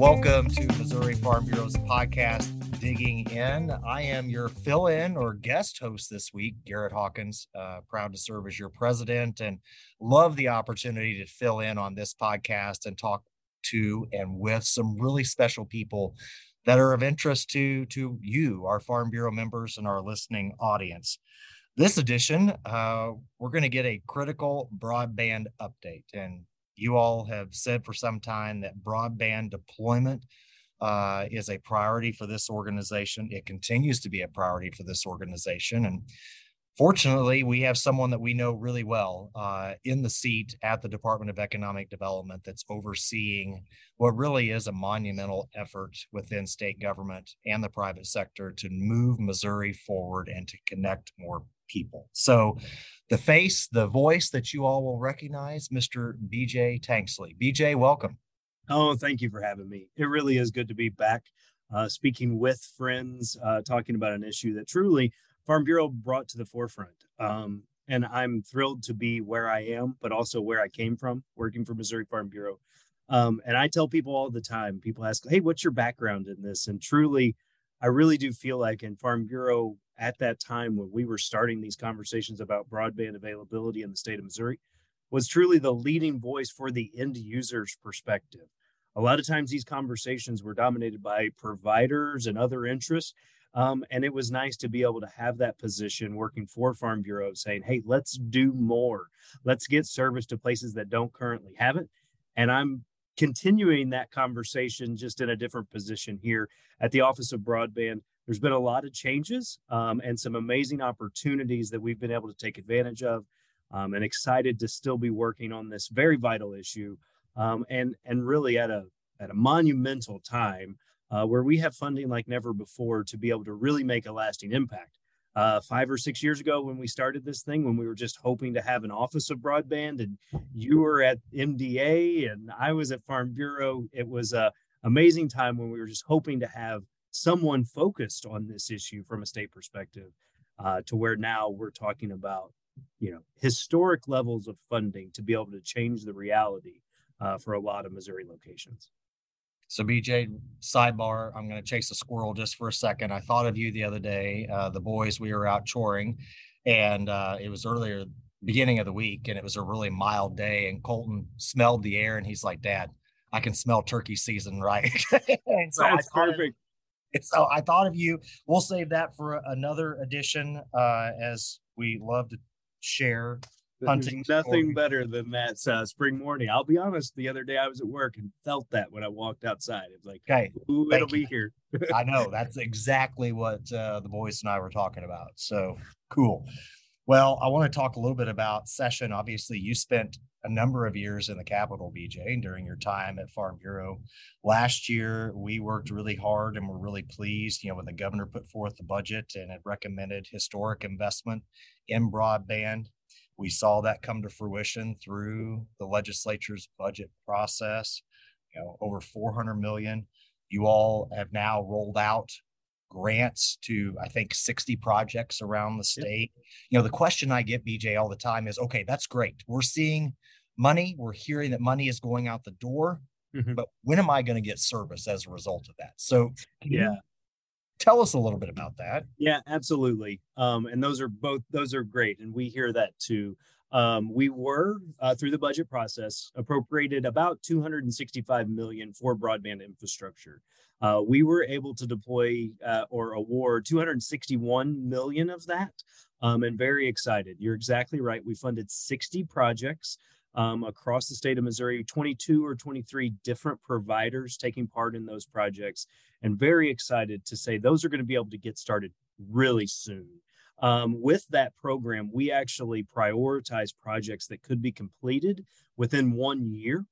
Welcome to Missouri Farm Bureau's podcast, Digging In. I am your fill in or guest host this week, Garrett Hawkins. Uh, proud to serve as your president and love the opportunity to fill in on this podcast and talk to and with some really special people that are of interest to, to you, our Farm Bureau members, and our listening audience. This edition, uh, we're going to get a critical broadband update. And you all have said for some time that broadband deployment uh, is a priority for this organization. It continues to be a priority for this organization. And fortunately, we have someone that we know really well uh, in the seat at the Department of Economic Development that's overseeing what really is a monumental effort within state government and the private sector to move Missouri forward and to connect more people. So, the face, the voice that you all will recognize, Mr. BJ Tanksley. BJ, welcome. Oh, thank you for having me. It really is good to be back uh, speaking with friends, uh, talking about an issue that truly Farm Bureau brought to the forefront. Um, and I'm thrilled to be where I am, but also where I came from, working for Missouri Farm Bureau. Um, and I tell people all the time, people ask, hey, what's your background in this? And truly, I really do feel like in Farm Bureau at that time when we were starting these conversations about broadband availability in the state of Missouri was truly the leading voice for the end user's perspective. A lot of times these conversations were dominated by providers and other interests. Um, and it was nice to be able to have that position working for Farm Bureau saying, hey, let's do more. Let's get service to places that don't currently have it. And I'm continuing that conversation just in a different position here at the Office of Broadband. There's been a lot of changes um, and some amazing opportunities that we've been able to take advantage of. Um, and excited to still be working on this very vital issue um, and and really at a at a monumental time uh, where we have funding like never before to be able to really make a lasting impact. Uh, five or six years ago, when we started this thing, when we were just hoping to have an office of broadband, and you were at MDA and I was at Farm Bureau, it was a amazing time when we were just hoping to have someone focused on this issue from a state perspective. Uh, to where now we're talking about, you know, historic levels of funding to be able to change the reality uh, for a lot of Missouri locations. So, BJ, sidebar, I'm going to chase a squirrel just for a second. I thought of you the other day. Uh, the boys, we were out choring, and uh, it was earlier, beginning of the week, and it was a really mild day. And Colton smelled the air, and he's like, Dad, I can smell turkey season, right? so That's perfect. Of, so I thought of you. We'll save that for another edition uh, as we love to share hunting. There's nothing better than that uh, spring morning. I'll be honest. The other day I was at work and felt that when I walked outside. It's like, okay, ooh, it'll you. be here. I know that's exactly what uh, the boys and I were talking about. So cool. Well, I want to talk a little bit about session. Obviously, you spent a number of years in the capital, BJ, and during your time at Farm Bureau. Last year, we worked really hard and we're really pleased. You know, when the governor put forth the budget and it recommended historic investment in broadband, we saw that come to fruition through the legislature's budget process. You know, over 400 million. You all have now rolled out grants to I think 60 projects around the state. Yep. You know, the question I get BJ all the time is, okay, that's great. We're seeing money. We're hearing that money is going out the door. Mm-hmm. But when am I going to get service as a result of that? So, yeah, tell us a little bit about that. Yeah, absolutely. Um, and those are both those are great, and we hear that too. Um, we were uh, through the budget process appropriated about 265 million for broadband infrastructure. Uh, we were able to deploy uh, or award 261 million of that, um, and very excited. You're exactly right. We funded 60 projects um, across the state of Missouri, 22 or 23 different providers taking part in those projects, and very excited to say those are going to be able to get started really soon. Um, with that program, we actually prioritize projects that could be completed within one year.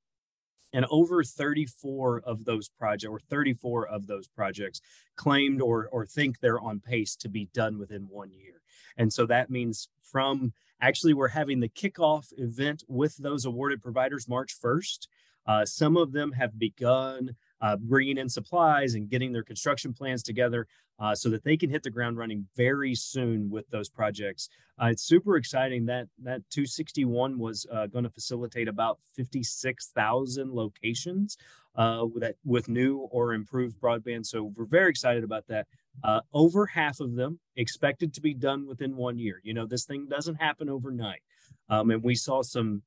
And over 34 of those projects, or 34 of those projects, claimed or, or think they're on pace to be done within one year. And so that means from actually, we're having the kickoff event with those awarded providers March 1st. Uh, some of them have begun uh, bringing in supplies and getting their construction plans together uh, so that they can hit the ground running very soon with those projects. Uh, it's super exciting that that 261 was uh, going to facilitate about 56,000 locations uh, that with new or improved broadband. So we're very excited about that. Uh, over half of them expected to be done within one year. You know, this thing doesn't happen overnight. Um, and we saw some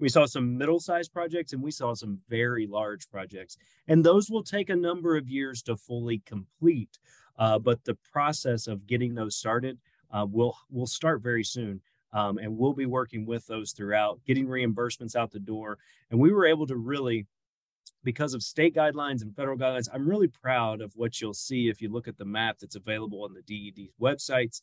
we saw some middle-sized projects and we saw some very large projects and those will take a number of years to fully complete uh, but the process of getting those started uh, will will start very soon um, and we'll be working with those throughout getting reimbursements out the door and we were able to really because of state guidelines and federal guidelines i'm really proud of what you'll see if you look at the map that's available on the ded websites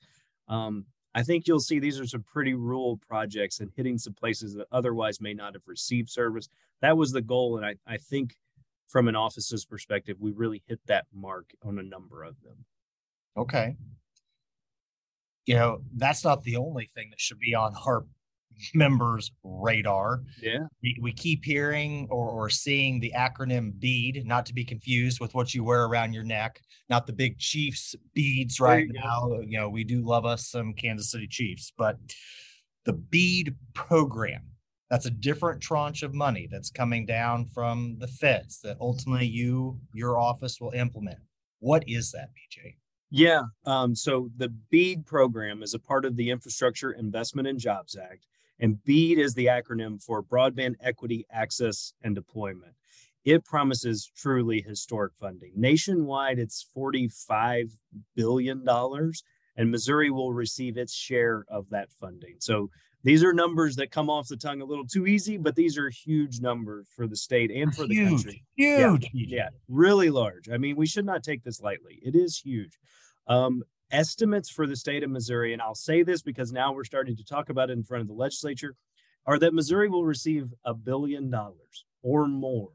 um, I think you'll see these are some pretty rural projects and hitting some places that otherwise may not have received service. That was the goal. And I, I think from an office's perspective, we really hit that mark on a number of them. Okay. You know, that's not the only thing that should be on our members' radar. Yeah. We, we keep hearing or, or seeing the acronym BEAD, not to be confused with what you wear around your neck, not the big Chiefs beads right now. Go. You know, we do love us some Kansas City Chiefs, but the BEAD program, that's a different tranche of money that's coming down from the feds that ultimately you, your office will implement. What is that, BJ? Yeah. Um, so the BEAD program is a part of the Infrastructure Investment and Jobs Act. And BEAD is the acronym for Broadband Equity Access and Deployment. It promises truly historic funding. Nationwide, it's $45 billion, and Missouri will receive its share of that funding. So these are numbers that come off the tongue a little too easy, but these are huge numbers for the state and for the huge, country. Huge. Yeah, yeah, really large. I mean, we should not take this lightly. It is huge. Um, estimates for the state of Missouri, and I'll say this because now we're starting to talk about it in front of the legislature, are that Missouri will receive a billion dollars or more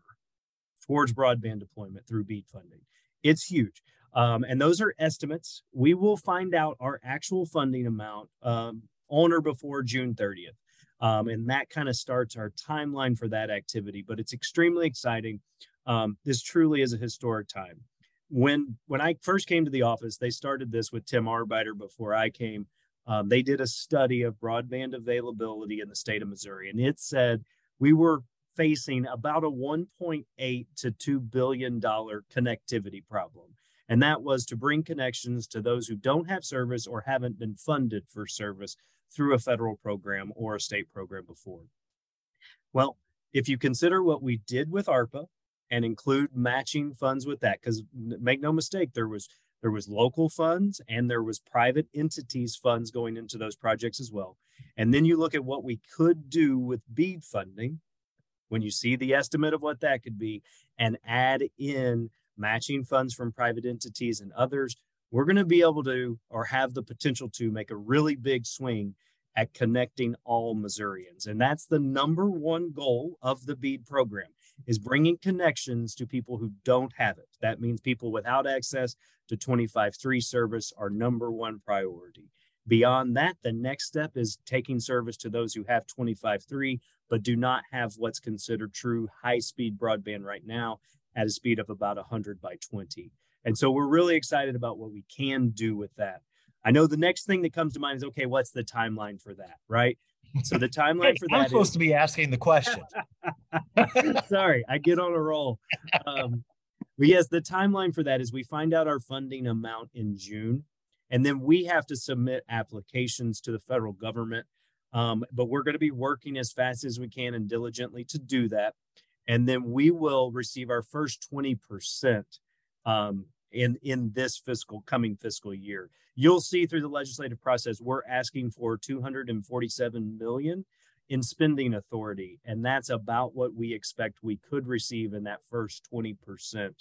towards broadband deployment through BEAD funding. It's huge. Um, and those are estimates. We will find out our actual funding amount um, on or before June 30th. Um, and that kind of starts our timeline for that activity. But it's extremely exciting. Um, this truly is a historic time when when I first came to the office, they started this with Tim Arbeiter before I came. Um, they did a study of broadband availability in the state of Missouri, and it said we were facing about a 1.8 to 2 billion dollar connectivity problem, and that was to bring connections to those who don't have service or haven't been funded for service through a federal program or a state program before. Well, if you consider what we did with ARPA and include matching funds with that because make no mistake there was there was local funds and there was private entities funds going into those projects as well and then you look at what we could do with bead funding when you see the estimate of what that could be and add in matching funds from private entities and others we're going to be able to or have the potential to make a really big swing at connecting all Missourians. And that's the number one goal of the BEAD program is bringing connections to people who don't have it. That means people without access to 25.3 service are number one priority. Beyond that, the next step is taking service to those who have 25.3 but do not have what's considered true high-speed broadband right now at a speed of about 100 by 20. And so we're really excited about what we can do with that. I know the next thing that comes to mind is okay, what's the timeline for that, right? So the timeline for that I'm supposed is, to be asking the question. sorry, I get on a roll. Um, but yes, the timeline for that is we find out our funding amount in June, and then we have to submit applications to the federal government. Um, but we're going to be working as fast as we can and diligently to do that. And then we will receive our first 20% um, in in this fiscal coming fiscal year. You'll see through the legislative process we're asking for 247 million in spending authority and that's about what we expect we could receive in that first 20%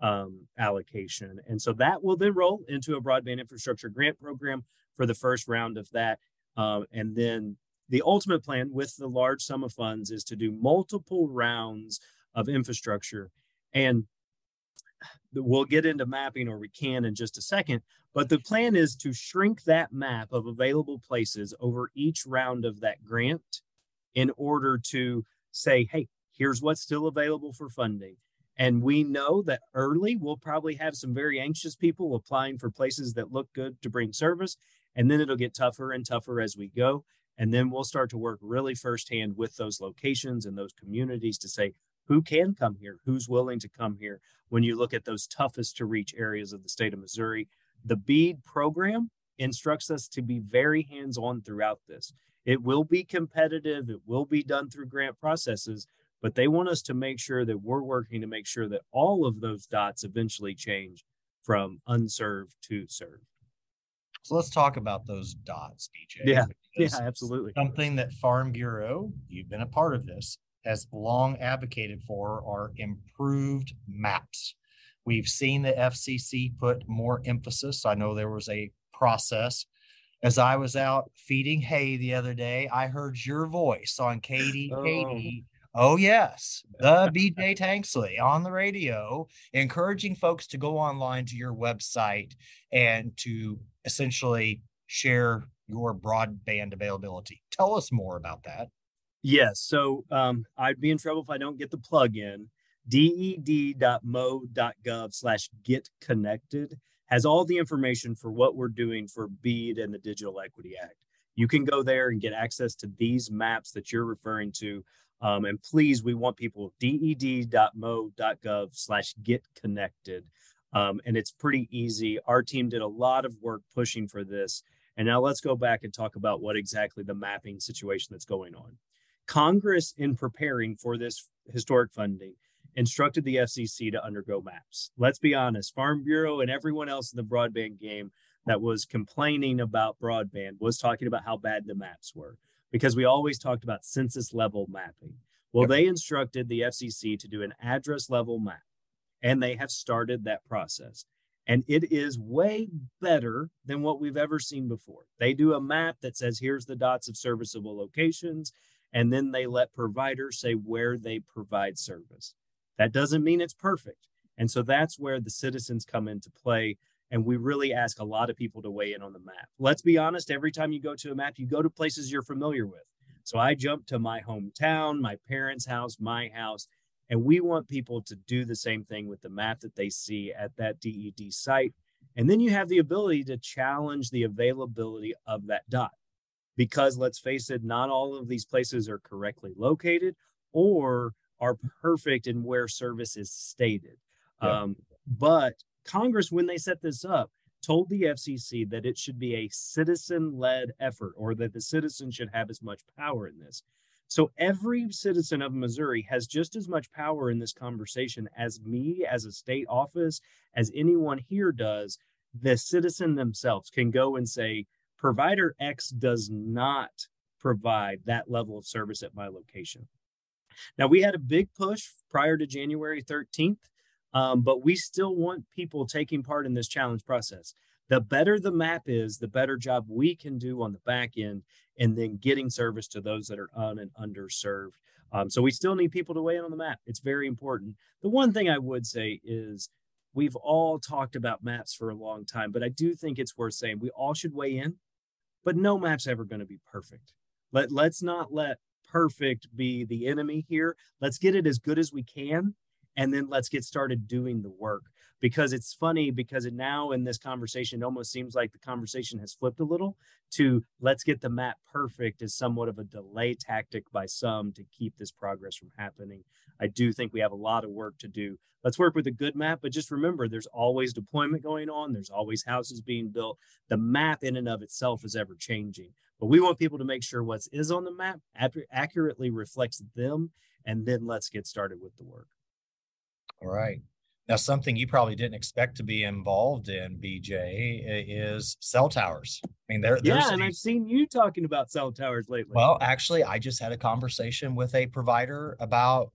um, allocation. And so that will then roll into a broadband infrastructure grant program for the first round of that. Um, and then the ultimate plan with the large sum of funds is to do multiple rounds of infrastructure. And we'll get into mapping or we can in just a second but the plan is to shrink that map of available places over each round of that grant in order to say hey here's what's still available for funding And we know that early we'll probably have some very anxious people applying for places that look good to bring service. And then it'll get tougher and tougher as we go. And then we'll start to work really firsthand with those locations and those communities to say who can come here, who's willing to come here. When you look at those toughest to reach areas of the state of Missouri, the BEAD program instructs us to be very hands on throughout this. It will be competitive, it will be done through grant processes, but they want us to make sure that we're working to make sure that all of those dots eventually change from unserved to served. So let's talk about those dots, BJ. Yeah, yeah, absolutely. Something that Farm Bureau, you've been a part of this, has long advocated for are improved maps. We've seen the FCC put more emphasis. I know there was a process. As I was out feeding hay the other day, I heard your voice on Katie. Oh. Katie Oh, yes. The BJ Tanksley on the radio, encouraging folks to go online to your website and to essentially share your broadband availability. Tell us more about that. Yes. So um, I'd be in trouble if I don't get the plug in. ded.mo.gov slash get connected has all the information for what we're doing for BEAD and the Digital Equity Act. You can go there and get access to these maps that you're referring to um, and please, we want people ded.mo.gov slash get connected. Um, and it's pretty easy. Our team did a lot of work pushing for this. And now let's go back and talk about what exactly the mapping situation that's going on. Congress, in preparing for this historic funding, instructed the FCC to undergo maps. Let's be honest, Farm Bureau and everyone else in the broadband game that was complaining about broadband was talking about how bad the maps were because we always talked about census level mapping. Well, they instructed the FCC to do an address level map, and they have started that process. And it is way better than what we've ever seen before. They do a map that says, here's the dots of serviceable locations, and then they let providers say where they provide service. That doesn't mean it's perfect. And so that's where the citizens come into play and we really ask a lot of people to weigh in on the map. Let's be honest, every time you go to a map, you go to places you're familiar with. So I jump to my hometown, my parents' house, my house, and we want people to do the same thing with the map that they see at that DED site. And then you have the ability to challenge the availability of that dot. Because let's face it, not all of these places are correctly located or are perfect in where service is stated. Yeah. Um, but Congress, when they set this up, told the FCC that it should be a citizen led effort or that the citizen should have as much power in this. So every citizen of Missouri has just as much power in this conversation as me, as a state office, as anyone here does. The citizen themselves can go and say, provider X does not provide that level of service at my location. Now, we had a big push prior to January 13th um, but we still want people taking part in this challenge process. The better the map is, the better job we can do on the back end and then getting service to those that are un and underserved. Um, so we still need people to weigh in on the map. It's very important. The one thing I would say is we've all talked about maps for a long time, but I do think it's worth saying we all should weigh in, but no map's ever going to be perfect. Let, let's not let perfect be the enemy here. Let's get it as good as we can and then let's get started doing the work because it's funny because it now in this conversation it almost seems like the conversation has flipped a little to let's get the map perfect is somewhat of a delay tactic by some to keep this progress from happening. I do think we have a lot of work to do. Let's work with a good map but just remember there's always deployment going on. There's always houses being built. The map in and of itself is ever changing but we want people to make sure what is on the map accurately reflects them and then let's get started with the work. All right. Now, something you probably didn't expect to be involved in, BJ, is cell towers. I mean, there. Yeah, and i I've seen you talking about cell towers lately. Well, actually, I just had a conversation with a provider about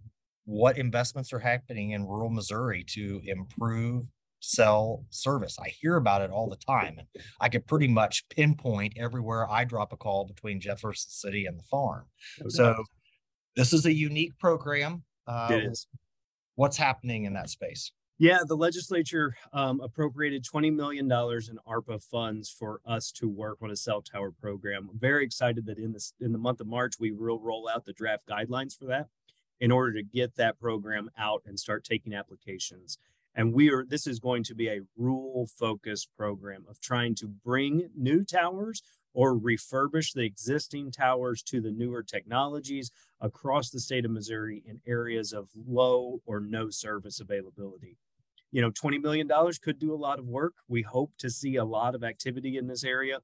what investments are happening in rural Missouri to improve cell service. I hear about it all the time, and I could pretty much pinpoint everywhere I drop a call between Jefferson City and the farm. Okay. So, this is a unique program. Uh, it is what's happening in that space? Yeah, the legislature um, appropriated $20 million in ARPA funds for us to work on a cell tower program. I'm very excited that in this in the month of March we will roll out the draft guidelines for that. in order to get that program out and start taking applications. And we are, this is going to be a rural focused program of trying to bring new towers or refurbish the existing towers to the newer technologies across the state of Missouri in areas of low or no service availability. You know, $20 million could do a lot of work. We hope to see a lot of activity in this area,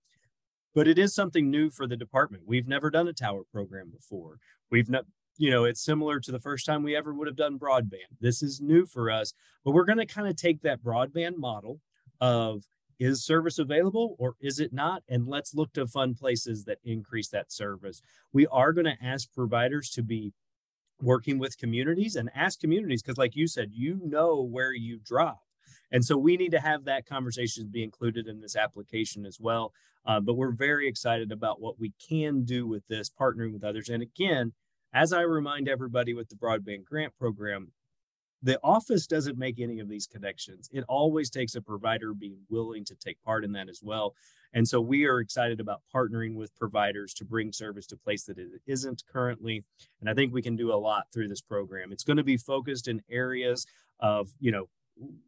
but it is something new for the department. We've never done a tower program before. We've not, you know, it's similar to the first time we ever would have done broadband. This is new for us, but we're going to kind of take that broadband model of is service available or is it not? And let's look to fund places that increase that service. We are going to ask providers to be working with communities and ask communities because, like you said, you know where you drop. And so we need to have that conversation be included in this application as well. Uh, but we're very excited about what we can do with this, partnering with others. And again, as I remind everybody with the broadband grant program, the office doesn't make any of these connections. It always takes a provider being willing to take part in that as well. And so we are excited about partnering with providers to bring service to place that it isn't currently. And I think we can do a lot through this program. It's going to be focused in areas of, you know,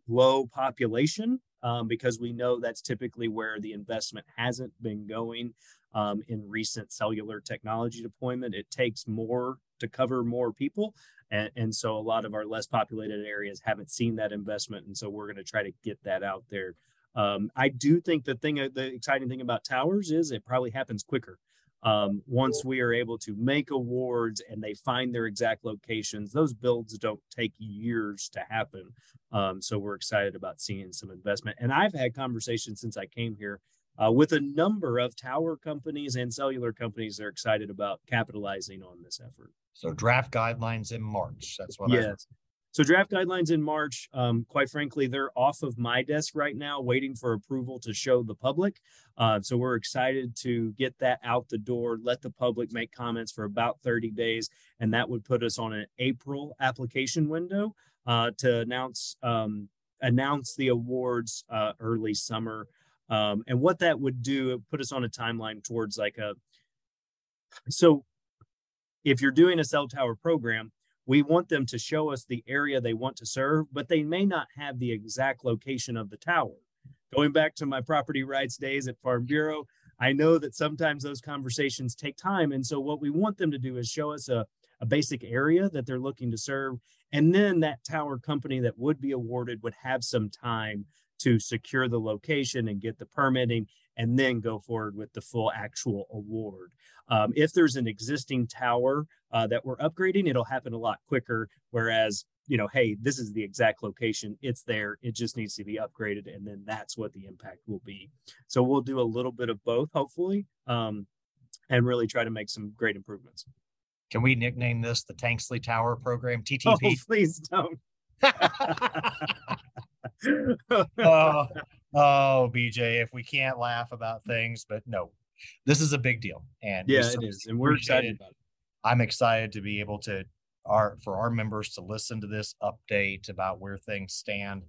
low population um, because we know that's typically where the investment hasn't been going um, in recent cellular technology deployment. It takes more to cover more people. And, and so a lot of our less populated areas haven't seen that investment. And so we're going to try to get that out there. Um, I do think the thing, the exciting thing about towers is it probably happens quicker. Um, once we are able to make awards and they find their exact locations, those builds don't take years to happen. Um, so we're excited about seeing some investment. And I've had conversations since I came here uh, with a number of tower companies and cellular companies that are excited about capitalizing on this effort. So draft guidelines in March. That's what. Yes. So draft guidelines in March. Um, quite frankly, they're off of my desk right now, waiting for approval to show the public. Uh, so we're excited to get that out the door. Let the public make comments for about 30 days, and that would put us on an April application window uh, to announce um, announce the awards uh, early summer. Um, and what that would do, it put us on a timeline towards like a. So if you're doing a cell tower program, we want them to show us the area they want to serve, but they may not have the exact location of the tower. Going back to my property rights days at Farm Bureau, I know that sometimes those conversations take time. And so, what we want them to do is show us a, a basic area that they're looking to serve. And then that tower company that would be awarded would have some time to secure the location and get the permitting and then go forward with the full actual award. Um, if there's an existing tower uh, that we're upgrading, it'll happen a lot quicker. Whereas, you know, hey, this is the exact location, it's there, it just needs to be upgraded, and then that's what the impact will be. So we'll do a little bit of both, hopefully, um, and really try to make some great improvements. Can we nickname this the Tanksley Tower Program, TTP? Oh, please don't. oh, oh, BJ, if we can't laugh about things, but no, this is a big deal. And yeah, it is. And we're excited about it. I'm excited to be able to our for our members to listen to this update about where things stand.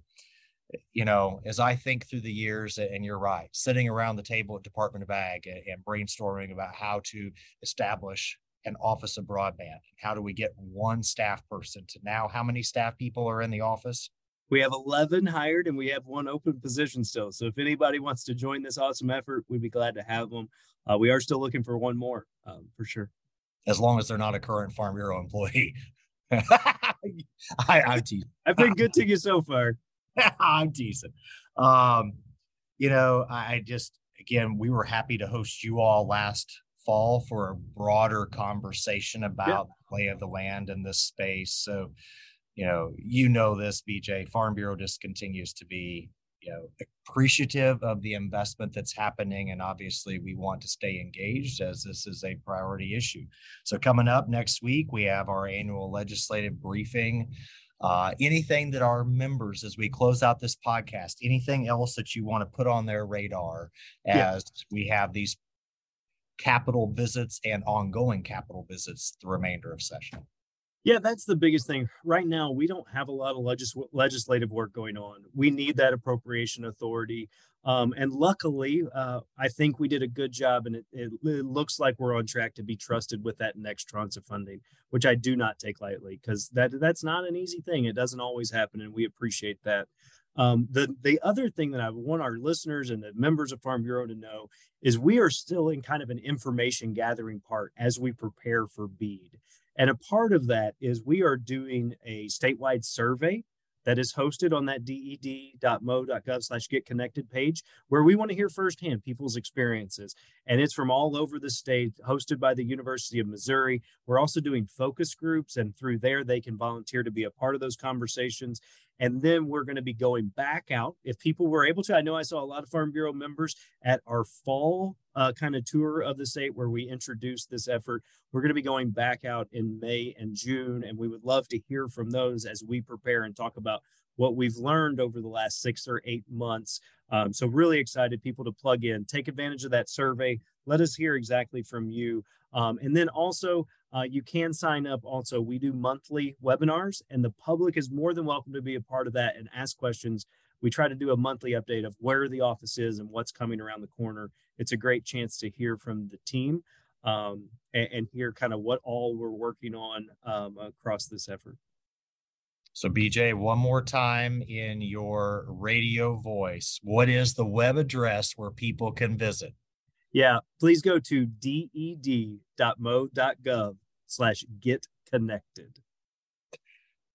You know, as I think through the years, and you're right, sitting around the table at Department of Ag and brainstorming about how to establish an office of broadband. How do we get one staff person to now how many staff people are in the office? We have 11 hired and we have one open position still. So if anybody wants to join this awesome effort, we'd be glad to have them. Uh, we are still looking for one more um, for sure. As long as they're not a current Farm Bureau employee. I, am teasing. I've been good to you so far. I'm teasing. Um, you know, I just, again, we were happy to host you all last fall for a broader conversation about yeah. the lay of the land in this space. So, you know, you know this, BJ. Farm Bureau just continues to be, you know, appreciative of the investment that's happening, and obviously we want to stay engaged as this is a priority issue. So coming up next week, we have our annual legislative briefing. Uh, anything that our members, as we close out this podcast, anything else that you want to put on their radar as yeah. we have these capital visits and ongoing capital visits the remainder of session? Yeah, that's the biggest thing. Right now, we don't have a lot of legis- legislative work going on. We need that appropriation authority. Um, and luckily, uh, I think we did a good job, and it, it, it, looks like we're on track to be trusted with that next tranche of funding, which I do not take lightly because that that's not an easy thing. It doesn't always happen, and we appreciate that. Um, the the other thing that I want our listeners and the members of Farm Bureau to know is we are still in kind of an information gathering part as we prepare for BEAD. And a part of that is we are doing a statewide survey that is hosted on that ded.mo.gov slash get connected page where we want to hear firsthand people's experiences. And it's from all over the state hosted by the university of missouri. We're also doing focus groups and through there they can volunteer to be a part of those conversations and then we're going to be going back out if people were able to. I know I saw a lot of Farm Bureau members at our fall uh, kind of tour of the state where we introduced this effort. We're going to be going back out in May and June, and we would love to hear from those as we prepare and talk about what we've learned over the last six or eight months. Um, so, really excited people to plug in, take advantage of that survey. Let us hear exactly from you. Um, and then also, uh, you can sign up also. We do monthly webinars, and the public is more than welcome to be a part of that and ask questions. We try to do a monthly update of where the office is and what's coming around the corner. It's a great chance to hear from the team um, and, and, hear kind of what all we're working on um, across this effort. So, BJ, one more time in your radio voice, what is the web address where people can visit? Yeah, please go to ded.mo.gov slash get connected.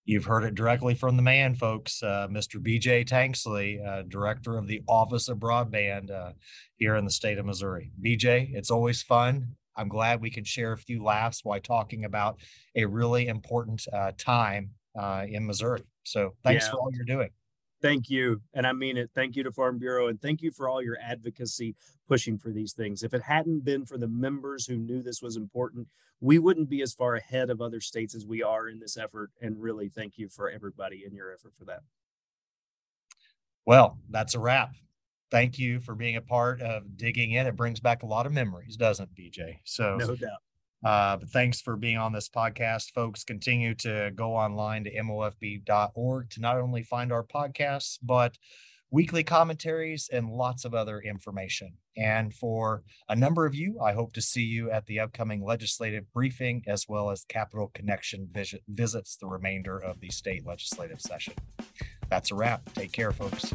You've heard it directly from the man, folks. Uh, Mr. BJ Tanksley, uh, director of the Office of Broadband uh, here in the state of Missouri. BJ, it's always fun. I'm glad we can share a few laughs while talking about a really important uh, time uh, in Missouri. So thanks yeah. for all you're doing. Thank you. And I mean it. Thank you to Farm Bureau and thank you for all your advocacy pushing for these things. If it hadn't been for the members who knew this was important, we wouldn't be as far ahead of other states as we are in this effort. And really, thank you for everybody in your effort for that. Well, that's a wrap. Thank you for being a part of digging in. It brings back a lot of memories, doesn't it, BJ? So, no doubt. Uh, but thanks for being on this podcast, folks. Continue to go online to mofb.org to not only find our podcasts, but weekly commentaries and lots of other information. And for a number of you, I hope to see you at the upcoming legislative briefing as well as Capital Connection visit, visits the remainder of the state legislative session. That's a wrap. Take care, folks.